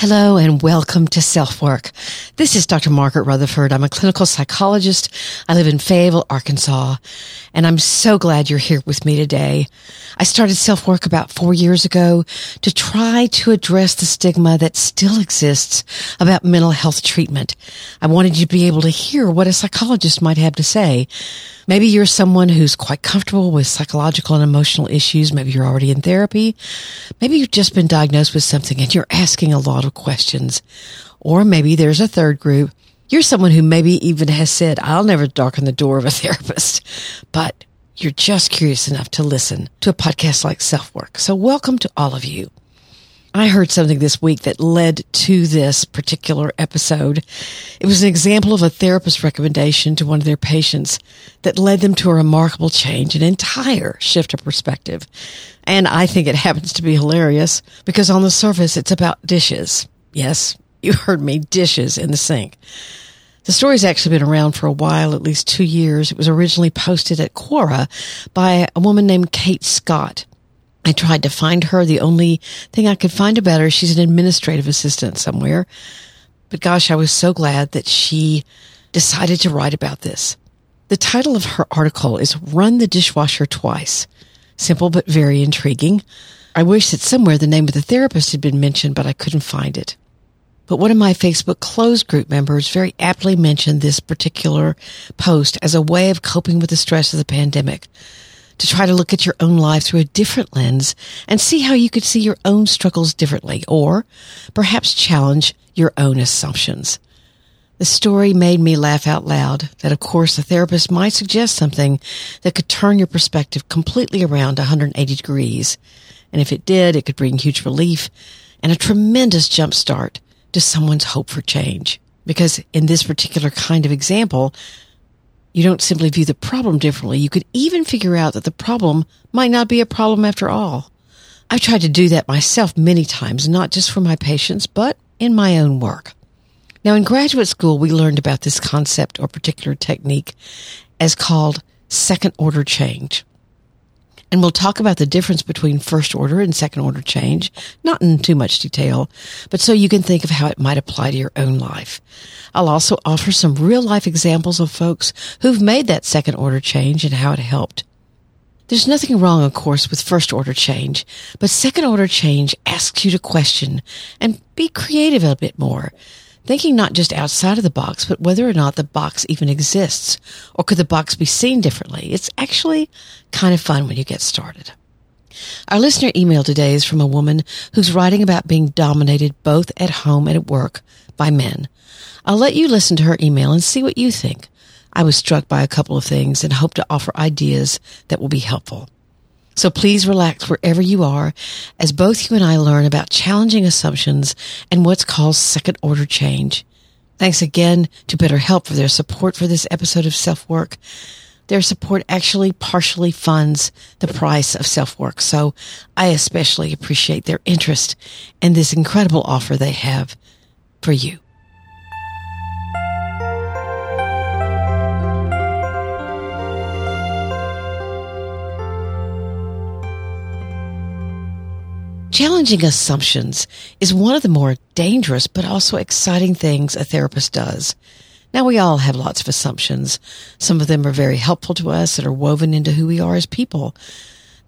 Hello and welcome to Self Work. This is Dr. Margaret Rutherford. I'm a clinical psychologist. I live in Fayetteville, Arkansas, and I'm so glad you're here with me today. I started Self Work about four years ago to try to address the stigma that still exists about mental health treatment. I wanted you to be able to hear what a psychologist might have to say. Maybe you're someone who's quite comfortable with psychological and emotional issues. Maybe you're already in therapy. Maybe you've just been diagnosed with something and you're asking a lot of questions. Or maybe there's a third group. You're someone who maybe even has said, I'll never darken the door of a therapist, but you're just curious enough to listen to a podcast like Self Work. So welcome to all of you. I heard something this week that led to this particular episode. It was an example of a therapist's recommendation to one of their patients that led them to a remarkable change, an entire shift of perspective. And I think it happens to be hilarious because on the surface, it's about dishes. Yes, you heard me, dishes in the sink. The story's actually been around for a while, at least two years. It was originally posted at Quora by a woman named Kate Scott. I tried to find her. The only thing I could find about her, she's an administrative assistant somewhere. But gosh, I was so glad that she decided to write about this. The title of her article is Run the Dishwasher Twice. Simple but very intriguing. I wish that somewhere the name of the therapist had been mentioned, but I couldn't find it. But one of my Facebook closed group members very aptly mentioned this particular post as a way of coping with the stress of the pandemic to try to look at your own life through a different lens and see how you could see your own struggles differently or perhaps challenge your own assumptions. The story made me laugh out loud that of course a therapist might suggest something that could turn your perspective completely around 180 degrees. And if it did, it could bring huge relief and a tremendous jump start to someone's hope for change. Because in this particular kind of example, you don't simply view the problem differently. You could even figure out that the problem might not be a problem after all. I've tried to do that myself many times, not just for my patients, but in my own work. Now, in graduate school, we learned about this concept or particular technique as called second order change. And we'll talk about the difference between first order and second order change, not in too much detail, but so you can think of how it might apply to your own life. I'll also offer some real life examples of folks who've made that second order change and how it helped. There's nothing wrong, of course, with first order change, but second order change asks you to question and be creative a bit more thinking not just outside of the box, but whether or not the box even exists, or could the box be seen differently. It's actually kind of fun when you get started. Our listener email today is from a woman who's writing about being dominated both at home and at work by men. I'll let you listen to her email and see what you think. I was struck by a couple of things and hope to offer ideas that will be helpful. So please relax wherever you are as both you and I learn about challenging assumptions and what's called second order change. Thanks again to BetterHelp for their support for this episode of Self Work. Their support actually partially funds the price of self work. So I especially appreciate their interest and this incredible offer they have for you. Challenging assumptions is one of the more dangerous but also exciting things a therapist does. Now we all have lots of assumptions. Some of them are very helpful to us and are woven into who we are as people.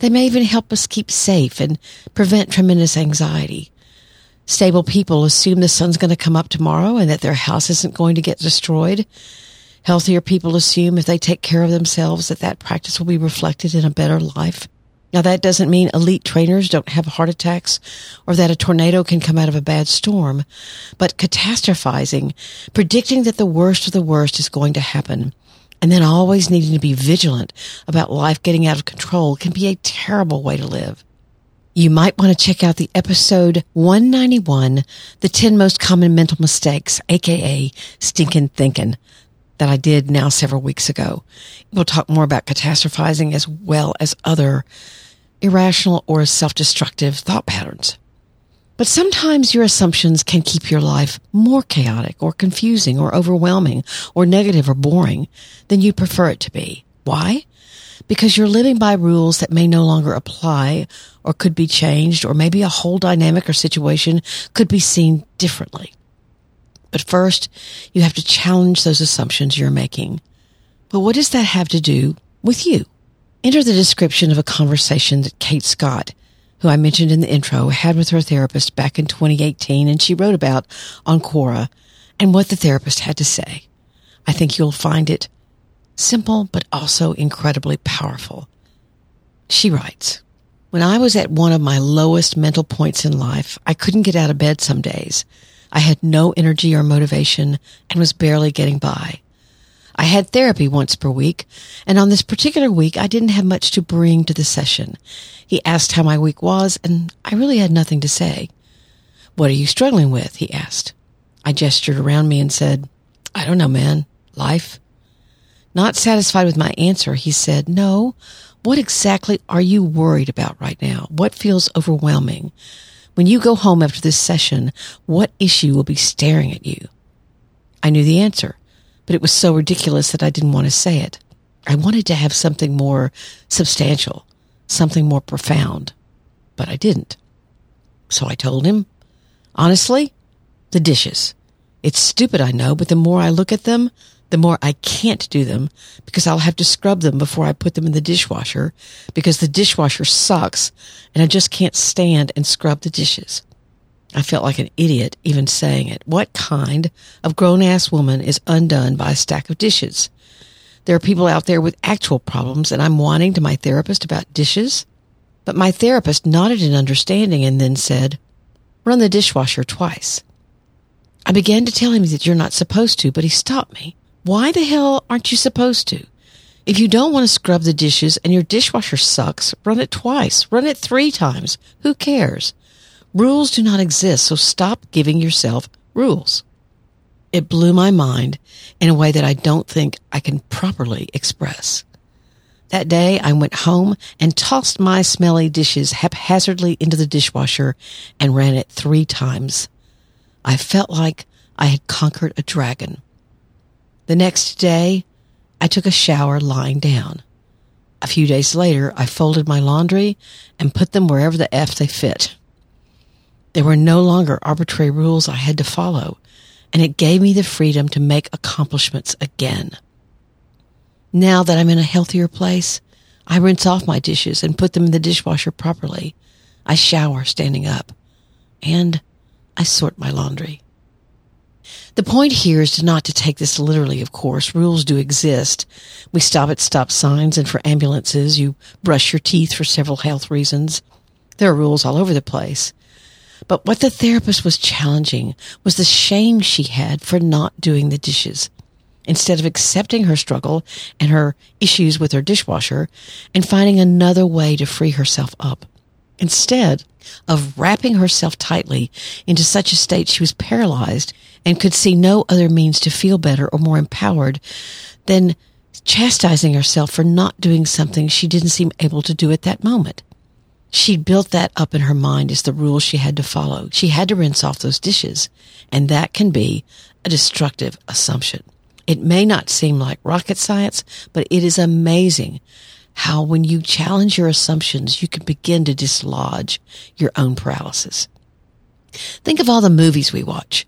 They may even help us keep safe and prevent tremendous anxiety. Stable people assume the sun's going to come up tomorrow and that their house isn't going to get destroyed. Healthier people assume if they take care of themselves that that practice will be reflected in a better life. Now that doesn't mean elite trainers don't have heart attacks or that a tornado can come out of a bad storm, but catastrophizing, predicting that the worst of the worst is going to happen, and then always needing to be vigilant about life getting out of control can be a terrible way to live. You might want to check out the episode 191, the 10 most common mental mistakes, aka stinking thinking that I did now several weeks ago. We'll talk more about catastrophizing as well as other irrational, or self-destructive thought patterns. But sometimes your assumptions can keep your life more chaotic or confusing or overwhelming or negative or boring than you prefer it to be. Why? Because you're living by rules that may no longer apply or could be changed or maybe a whole dynamic or situation could be seen differently. But first, you have to challenge those assumptions you're making. But what does that have to do with you? Enter the description of a conversation that Kate Scott who I mentioned in the intro, had with her therapist back in 2018 and she wrote about on Quora and what the therapist had to say. I think you'll find it simple, but also incredibly powerful. She writes, when I was at one of my lowest mental points in life, I couldn't get out of bed some days. I had no energy or motivation and was barely getting by. I had therapy once per week, and on this particular week, I didn't have much to bring to the session. He asked how my week was, and I really had nothing to say. What are you struggling with? he asked. I gestured around me and said, I don't know, man. Life. Not satisfied with my answer, he said, No. What exactly are you worried about right now? What feels overwhelming? When you go home after this session, what issue will be staring at you? I knew the answer but it was so ridiculous that I didn't want to say it. I wanted to have something more substantial, something more profound, but I didn't. So I told him, honestly, the dishes. It's stupid, I know, but the more I look at them, the more I can't do them because I'll have to scrub them before I put them in the dishwasher because the dishwasher sucks and I just can't stand and scrub the dishes. I felt like an idiot even saying it. What kind of grown ass woman is undone by a stack of dishes? There are people out there with actual problems and I'm whining to my therapist about dishes. But my therapist nodded in understanding and then said, run the dishwasher twice. I began to tell him that you're not supposed to, but he stopped me. Why the hell aren't you supposed to? If you don't want to scrub the dishes and your dishwasher sucks, run it twice. Run it three times. Who cares? Rules do not exist, so stop giving yourself rules. It blew my mind in a way that I don't think I can properly express. That day I went home and tossed my smelly dishes haphazardly into the dishwasher and ran it three times. I felt like I had conquered a dragon. The next day, I took a shower lying down. A few days later, I folded my laundry and put them wherever the F they fit. There were no longer arbitrary rules I had to follow, and it gave me the freedom to make accomplishments again. Now that I'm in a healthier place, I rinse off my dishes and put them in the dishwasher properly. I shower standing up, and I sort my laundry. The point here is not to take this literally, of course. Rules do exist. We stop at stop signs and for ambulances. You brush your teeth for several health reasons. There are rules all over the place. But what the therapist was challenging was the shame she had for not doing the dishes. Instead of accepting her struggle and her issues with her dishwasher and finding another way to free herself up. Instead of wrapping herself tightly into such a state she was paralyzed and could see no other means to feel better or more empowered than chastising herself for not doing something she didn't seem able to do at that moment. She'd built that up in her mind as the rules she had to follow. She had to rinse off those dishes. And that can be a destructive assumption. It may not seem like rocket science, but it is amazing how when you challenge your assumptions, you can begin to dislodge your own paralysis. Think of all the movies we watch.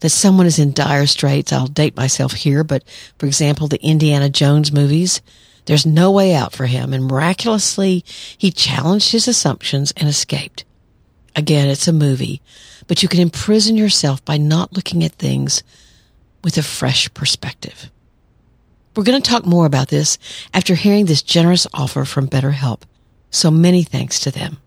That someone is in dire straits. I'll date myself here, but for example, the Indiana Jones movies, there's no way out for him, and miraculously, he challenged his assumptions and escaped. Again, it's a movie, but you can imprison yourself by not looking at things with a fresh perspective. We're going to talk more about this after hearing this generous offer from BetterHelp. So many thanks to them.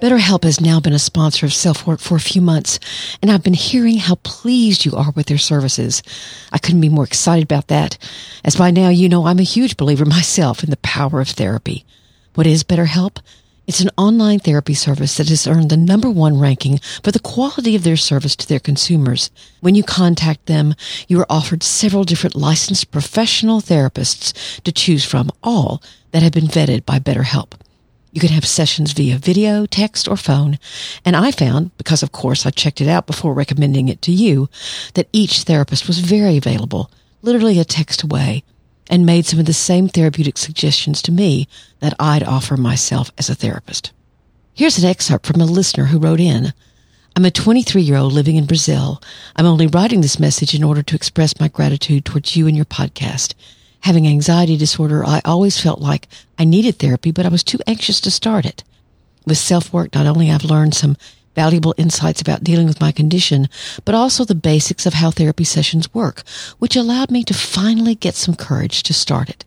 BetterHelp has now been a sponsor of Self Work for a few months, and I've been hearing how pleased you are with their services. I couldn't be more excited about that, as by now you know I'm a huge believer myself in the power of therapy. What is BetterHelp? It's an online therapy service that has earned the number one ranking for the quality of their service to their consumers. When you contact them, you are offered several different licensed professional therapists to choose from, all that have been vetted by BetterHelp. You can have sessions via video, text, or phone. And I found, because of course I checked it out before recommending it to you, that each therapist was very available, literally a text away and made some of the same therapeutic suggestions to me that I'd offer myself as a therapist. Here's an excerpt from a listener who wrote in. I'm a 23 year old living in Brazil. I'm only writing this message in order to express my gratitude towards you and your podcast. Having anxiety disorder, I always felt like I needed therapy, but I was too anxious to start it. With self work, not only I've learned some valuable insights about dealing with my condition, but also the basics of how therapy sessions work, which allowed me to finally get some courage to start it.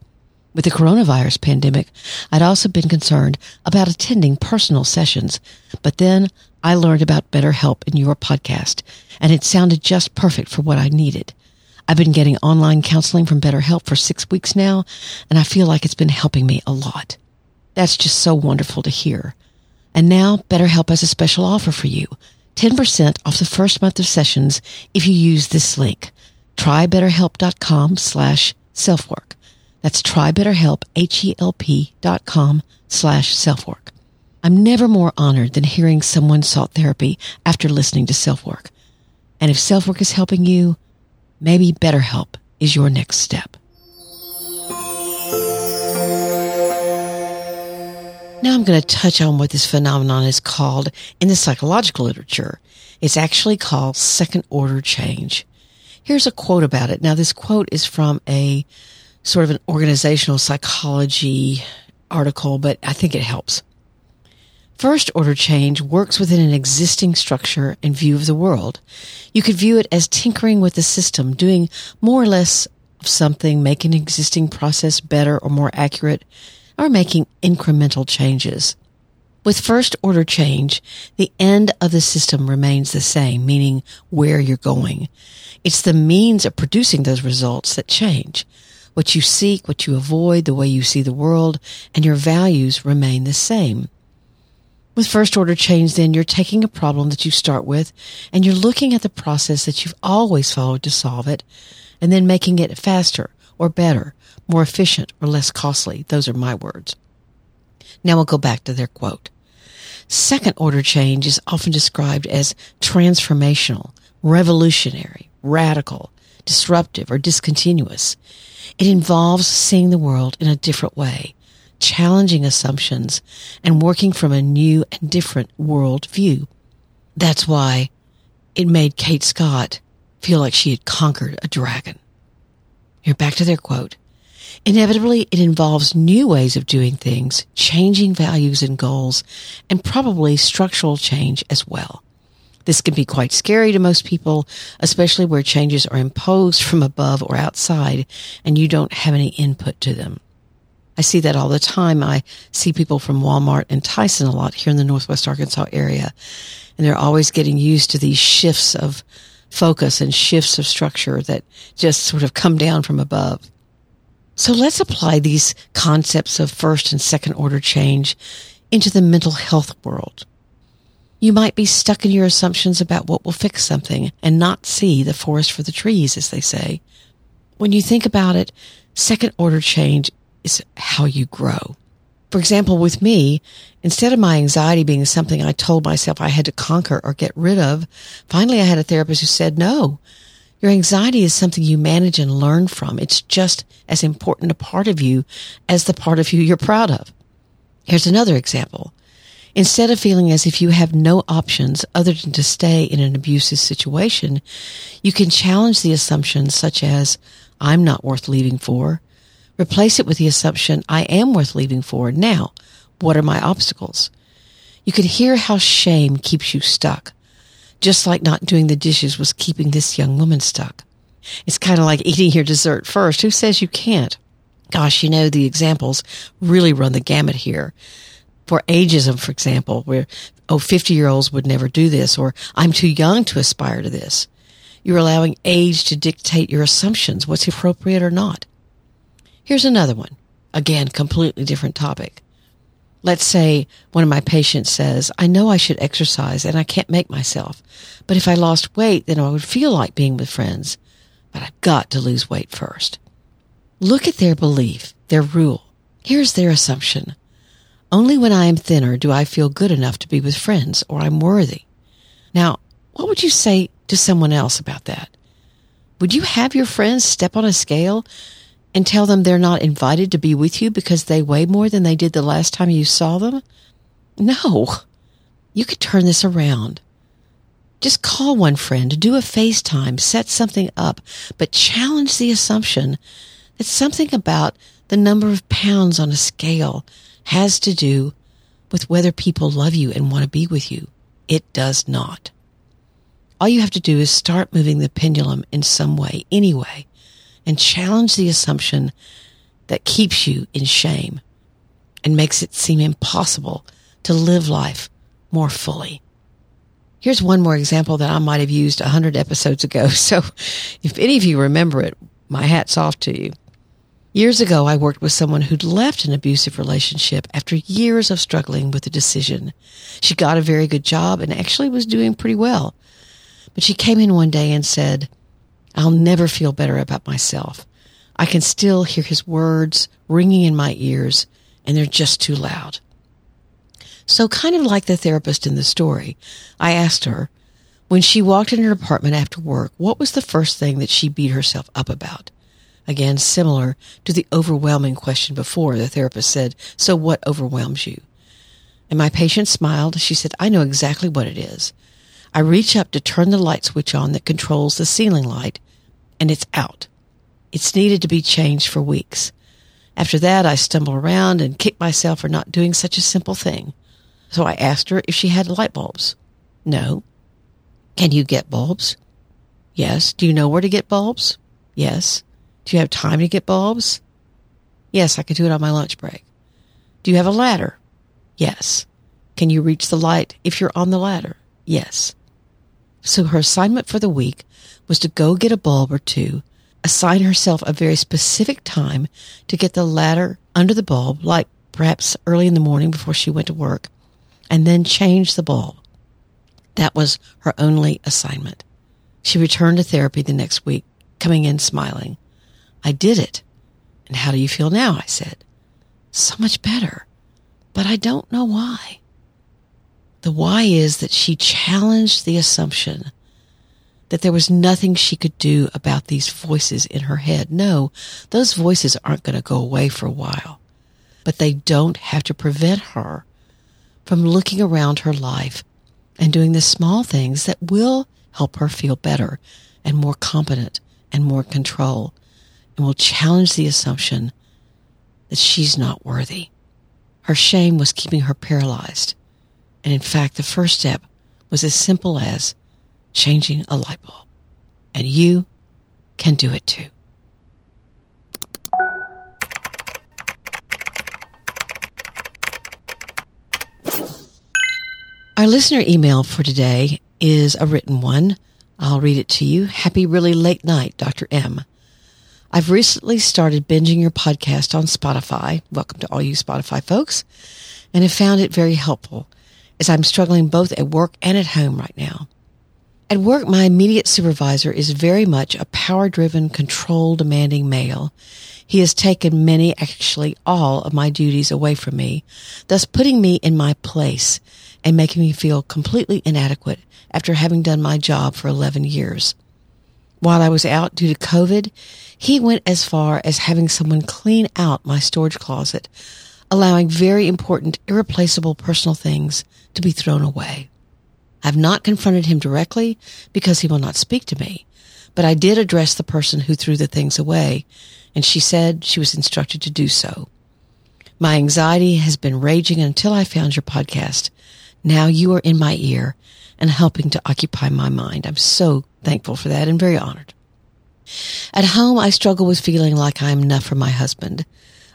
With the coronavirus pandemic, I'd also been concerned about attending personal sessions, but then I learned about BetterHelp in your podcast, and it sounded just perfect for what I needed. I've been getting online counseling from BetterHelp for six weeks now, and I feel like it's been helping me a lot. That's just so wonderful to hear. And now BetterHelp has a special offer for you. 10% off the first month of sessions if you use this link. Trybetterhelp.com slash selfwork. That's trybetterhelp, H-E-L-P dot com slash selfwork. I'm never more honored than hearing someone sought therapy after listening to self-work. And if self-work is helping you, maybe BetterHelp is your next step. Now I'm going to touch on what this phenomenon is called in the psychological literature. It's actually called second order change. Here's a quote about it. Now this quote is from a sort of an organizational psychology article, but I think it helps. First order change works within an existing structure and view of the world. You could view it as tinkering with the system, doing more or less of something, making an existing process better or more accurate, are making incremental changes. With first order change, the end of the system remains the same, meaning where you're going. It's the means of producing those results that change. What you seek, what you avoid, the way you see the world, and your values remain the same. With first order change, then you're taking a problem that you start with and you're looking at the process that you've always followed to solve it and then making it faster or better more efficient or less costly. Those are my words. Now we'll go back to their quote. Second order change is often described as transformational, revolutionary, radical, disruptive, or discontinuous. It involves seeing the world in a different way, challenging assumptions, and working from a new and different world view. That's why it made Kate Scott feel like she had conquered a dragon. Here, back to their quote. Inevitably, it involves new ways of doing things, changing values and goals, and probably structural change as well. This can be quite scary to most people, especially where changes are imposed from above or outside and you don't have any input to them. I see that all the time. I see people from Walmart and Tyson a lot here in the Northwest Arkansas area, and they're always getting used to these shifts of focus and shifts of structure that just sort of come down from above. So let's apply these concepts of first and second order change into the mental health world. You might be stuck in your assumptions about what will fix something and not see the forest for the trees, as they say. When you think about it, second order change is how you grow. For example, with me, instead of my anxiety being something I told myself I had to conquer or get rid of, finally I had a therapist who said, no, your anxiety is something you manage and learn from. It's just as important a part of you as the part of you you're proud of. Here's another example. Instead of feeling as if you have no options other than to stay in an abusive situation, you can challenge the assumptions such as, I'm not worth leaving for. Replace it with the assumption, I am worth leaving for. Now, what are my obstacles? You can hear how shame keeps you stuck just like not doing the dishes was keeping this young woman stuck. It's kind of like eating your dessert first. Who says you can't? Gosh, you know, the examples really run the gamut here. For ageism, for example, where, oh, 50 year olds would never do this, or I'm too young to aspire to this. You're allowing age to dictate your assumptions, what's appropriate or not. Here's another one. Again, completely different topic. Let's say one of my patients says, I know I should exercise and I can't make myself, but if I lost weight, then I would feel like being with friends, but I've got to lose weight first. Look at their belief, their rule. Here's their assumption. Only when I am thinner do I feel good enough to be with friends or I'm worthy. Now, what would you say to someone else about that? Would you have your friends step on a scale and tell them they're not invited to be with you because they weigh more than they did the last time you saw them? No. You could turn this around. Just call one friend, do a FaceTime, set something up, but challenge the assumption that something about the number of pounds on a scale has to do with whether people love you and want to be with you. It does not. All you have to do is start moving the pendulum in some way, anyway, and challenge the assumption that keeps you in shame and makes it seem impossible to live life more fully. Here's one more example that I might have used a hundred episodes ago. So if any of you remember it, my hat's off to you. Years ago, I worked with someone who'd left an abusive relationship after years of struggling with the decision. She got a very good job and actually was doing pretty well. But she came in one day and said, I'll never feel better about myself. I can still hear his words ringing in my ears and they're just too loud. So kind of like the therapist in the story, I asked her, when she walked in her apartment after work, what was the first thing that she beat herself up about? Again, similar to the overwhelming question before, the therapist said, so what overwhelms you? And my patient smiled. She said, I know exactly what it is. I reach up to turn the light switch on that controls the ceiling light, and it's out. It's needed to be changed for weeks. After that, I stumble around and kick myself for not doing such a simple thing. So I asked her if she had light bulbs. No. Can you get bulbs? Yes. Do you know where to get bulbs? Yes. Do you have time to get bulbs? Yes, I could do it on my lunch break. Do you have a ladder? Yes. Can you reach the light if you're on the ladder? Yes. So her assignment for the week was to go get a bulb or two, assign herself a very specific time to get the ladder under the bulb, like perhaps early in the morning before she went to work, and then change the bulb. That was her only assignment. She returned to therapy the next week, coming in smiling. I did it. And how do you feel now? I said. So much better. But I don't know why. The why is that she challenged the assumption that there was nothing she could do about these voices in her head. No, those voices aren't going to go away for a while, but they don't have to prevent her from looking around her life and doing the small things that will help her feel better and more competent and more control and will challenge the assumption that she's not worthy. Her shame was keeping her paralyzed and in fact, the first step was as simple as changing a light bulb. And you can do it too. Our listener email for today is a written one. I'll read it to you. Happy really late night, Dr. M. I've recently started binging your podcast on Spotify. Welcome to all you Spotify folks and have found it very helpful as I'm struggling both at work and at home right now. At work, my immediate supervisor is very much a power driven, control demanding male. He has taken many, actually all of my duties away from me, thus putting me in my place and making me feel completely inadequate after having done my job for 11 years. While I was out due to COVID, he went as far as having someone clean out my storage closet, allowing very important, irreplaceable personal things to be thrown away. I've not confronted him directly because he will not speak to me, but I did address the person who threw the things away, and she said she was instructed to do so. My anxiety has been raging until I found your podcast. Now you are in my ear and helping to occupy my mind. I'm so thankful for that and very honored. At home, I struggle with feeling like I am enough for my husband.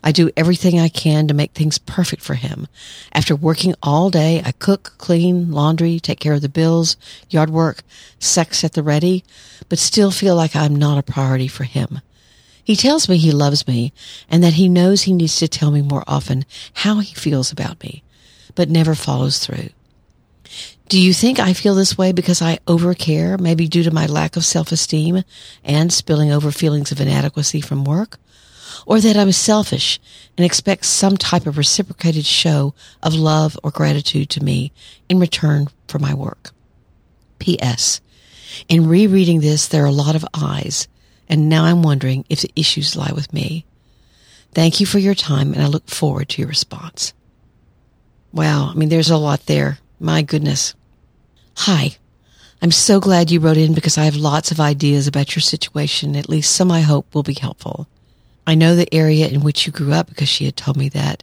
I do everything I can to make things perfect for him. After working all day, I cook, clean, laundry, take care of the bills, yard work, sex at the ready, but still feel like I'm not a priority for him. He tells me he loves me and that he knows he needs to tell me more often how he feels about me, but never follows through. Do you think I feel this way because I overcare, maybe due to my lack of self-esteem and spilling over feelings of inadequacy from work? Or that I'm selfish and expect some type of reciprocated show of love or gratitude to me in return for my work? P.S. In rereading this, there are a lot of I's, and now I'm wondering if the issues lie with me. Thank you for your time, and I look forward to your response. Wow, I mean, there's a lot there. My goodness. Hi. I'm so glad you wrote in because I have lots of ideas about your situation. At least some I hope will be helpful. I know the area in which you grew up because she had told me that.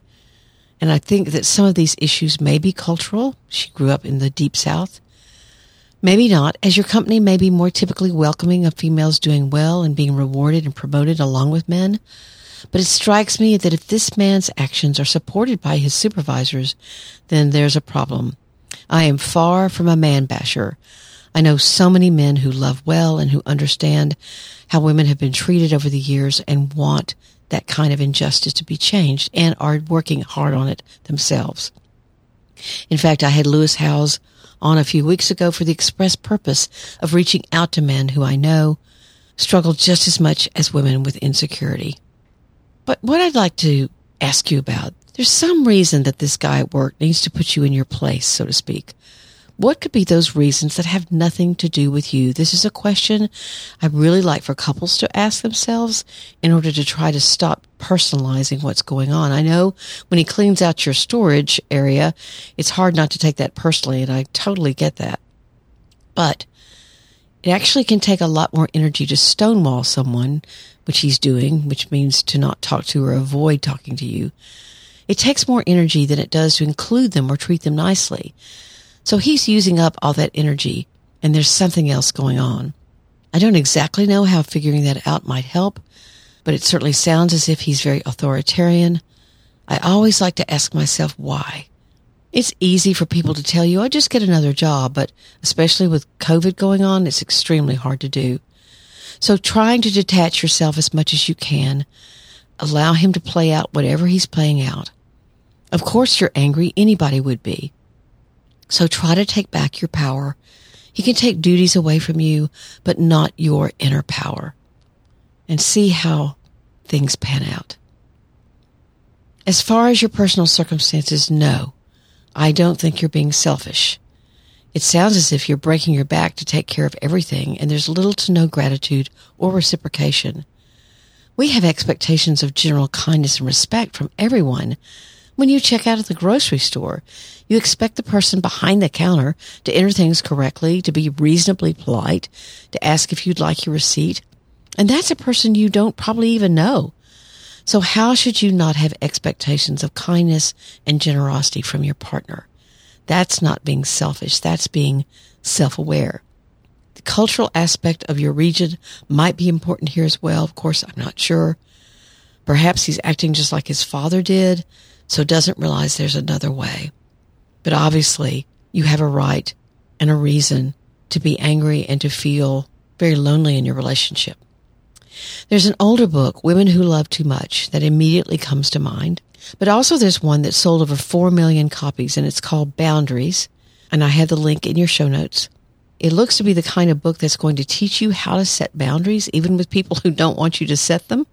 And I think that some of these issues may be cultural. She grew up in the deep south. Maybe not, as your company may be more typically welcoming of females doing well and being rewarded and promoted along with men. But it strikes me that if this man's actions are supported by his supervisors, then there's a problem. I am far from a man basher. I know so many men who love well and who understand how women have been treated over the years and want that kind of injustice to be changed and are working hard on it themselves. In fact, I had Lewis Howes on a few weeks ago for the express purpose of reaching out to men who I know struggle just as much as women with insecurity. But what I'd like to ask you about, there's some reason that this guy at work needs to put you in your place, so to speak. What could be those reasons that have nothing to do with you? This is a question I really like for couples to ask themselves in order to try to stop personalizing what's going on. I know when he cleans out your storage area, it's hard not to take that personally, and I totally get that. But it actually can take a lot more energy to stonewall someone, which he's doing, which means to not talk to or avoid talking to you. It takes more energy than it does to include them or treat them nicely. So he's using up all that energy and there's something else going on. I don't exactly know how figuring that out might help, but it certainly sounds as if he's very authoritarian. I always like to ask myself why. It's easy for people to tell you, I just get another job, but especially with COVID going on, it's extremely hard to do. So trying to detach yourself as much as you can, allow him to play out whatever he's playing out. Of course you're angry. Anybody would be. So try to take back your power. He can take duties away from you, but not your inner power. And see how things pan out. As far as your personal circumstances, no, I don't think you're being selfish. It sounds as if you're breaking your back to take care of everything, and there's little to no gratitude or reciprocation. We have expectations of general kindness and respect from everyone, when you check out at the grocery store, you expect the person behind the counter to enter things correctly, to be reasonably polite, to ask if you'd like your receipt. And that's a person you don't probably even know. So how should you not have expectations of kindness and generosity from your partner? That's not being selfish. That's being self-aware. The cultural aspect of your region might be important here as well. Of course, I'm not sure. Perhaps he's acting just like his father did so doesn't realize there's another way. But obviously, you have a right and a reason to be angry and to feel very lonely in your relationship. There's an older book, Women Who Love Too Much, that immediately comes to mind. But also there's one that sold over 4 million copies and it's called Boundaries. And I have the link in your show notes. It looks to be the kind of book that's going to teach you how to set boundaries, even with people who don't want you to set them.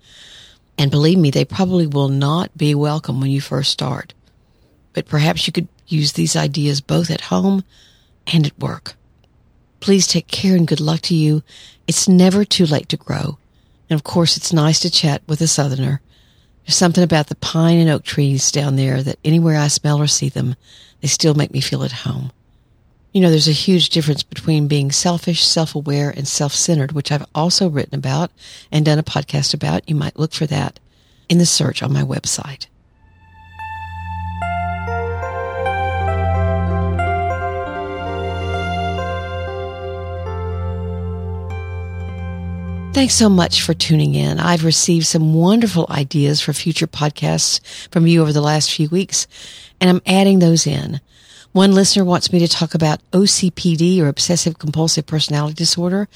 And believe me, they probably will not be welcome when you first start. But perhaps you could use these ideas both at home and at work. Please take care and good luck to you. It's never too late to grow. And of course, it's nice to chat with a southerner. There's something about the pine and oak trees down there that anywhere I smell or see them, they still make me feel at home. You know, there's a huge difference between being selfish, self-aware, and self-centered, which I've also written about and done a podcast about. You might look for that in the search on my website. Thanks so much for tuning in. I've received some wonderful ideas for future podcasts from you over the last few weeks, and I'm adding those in. One listener wants me to talk about OCPD or obsessive compulsive personality disorder.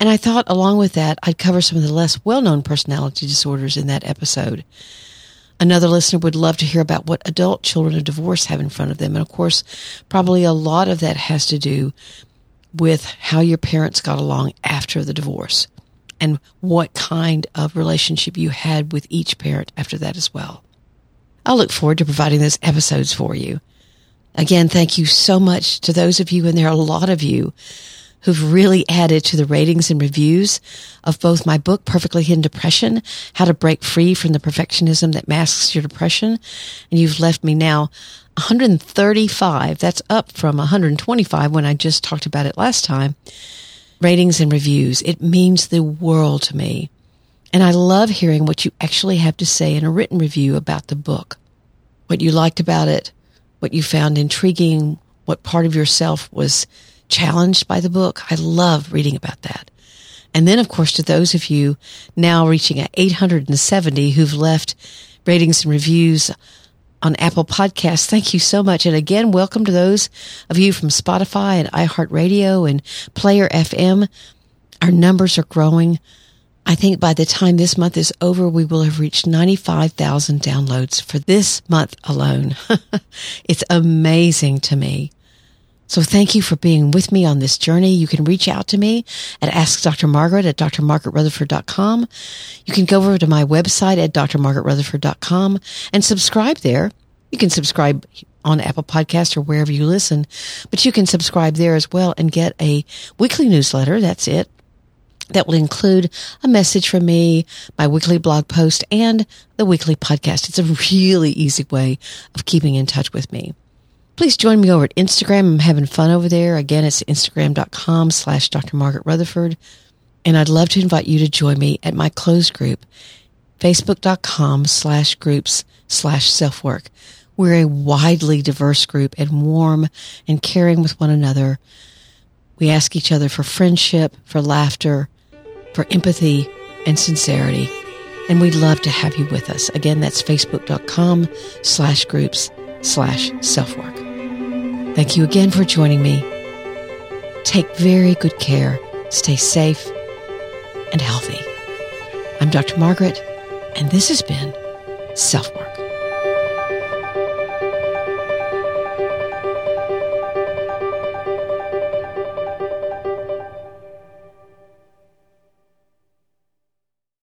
And I thought along with that, I'd cover some of the less well-known personality disorders in that episode. Another listener would love to hear about what adult children of divorce have in front of them. And of course, probably a lot of that has to do with how your parents got along after the divorce and what kind of relationship you had with each parent after that as well. I'll look forward to providing those episodes for you. Again, thank you so much to those of you, and there are a lot of you who've really added to the ratings and reviews of both my book, Perfectly Hidden Depression, How to Break Free from the Perfectionism That Masks Your Depression. And you've left me now 135. That's up from 125 when I just talked about it last time. Ratings and reviews. It means the world to me. And I love hearing what you actually have to say in a written review about the book. What you liked about it, what you found intriguing, what part of yourself was challenged by the book. I love reading about that. And then, of course, to those of you now reaching at 870 who've left ratings and reviews on Apple Podcasts, thank you so much. And again, welcome to those of you from Spotify and iHeartRadio and Player FM. Our numbers are growing. I think by the time this month is over, we will have reached 95,000 downloads for this month alone. it's amazing to me. So thank you for being with me on this journey. You can reach out to me at Ask Dr. Margaret at drmargaretrutherford.com. You can go over to my website at drmargaretrutherford.com and subscribe there. You can subscribe on Apple Podcast or wherever you listen, but you can subscribe there as well and get a weekly newsletter. That's it. That will include a message from me, my weekly blog post, and the weekly podcast. It's a really easy way of keeping in touch with me. Please join me over at Instagram. I'm having fun over there. Again, it's instagram.com slash Dr. Margaret Rutherford. And I'd love to invite you to join me at my closed group, facebook.com slash groups slash self-work. We're a widely diverse group and warm and caring with one another. We ask each other for friendship, for laughter, for empathy and sincerity. And we'd love to have you with us. Again, that's facebook.com slash groups slash self-work. Thank you again for joining me. Take very good care. Stay safe and healthy. I'm Dr. Margaret, and this has been Self Work.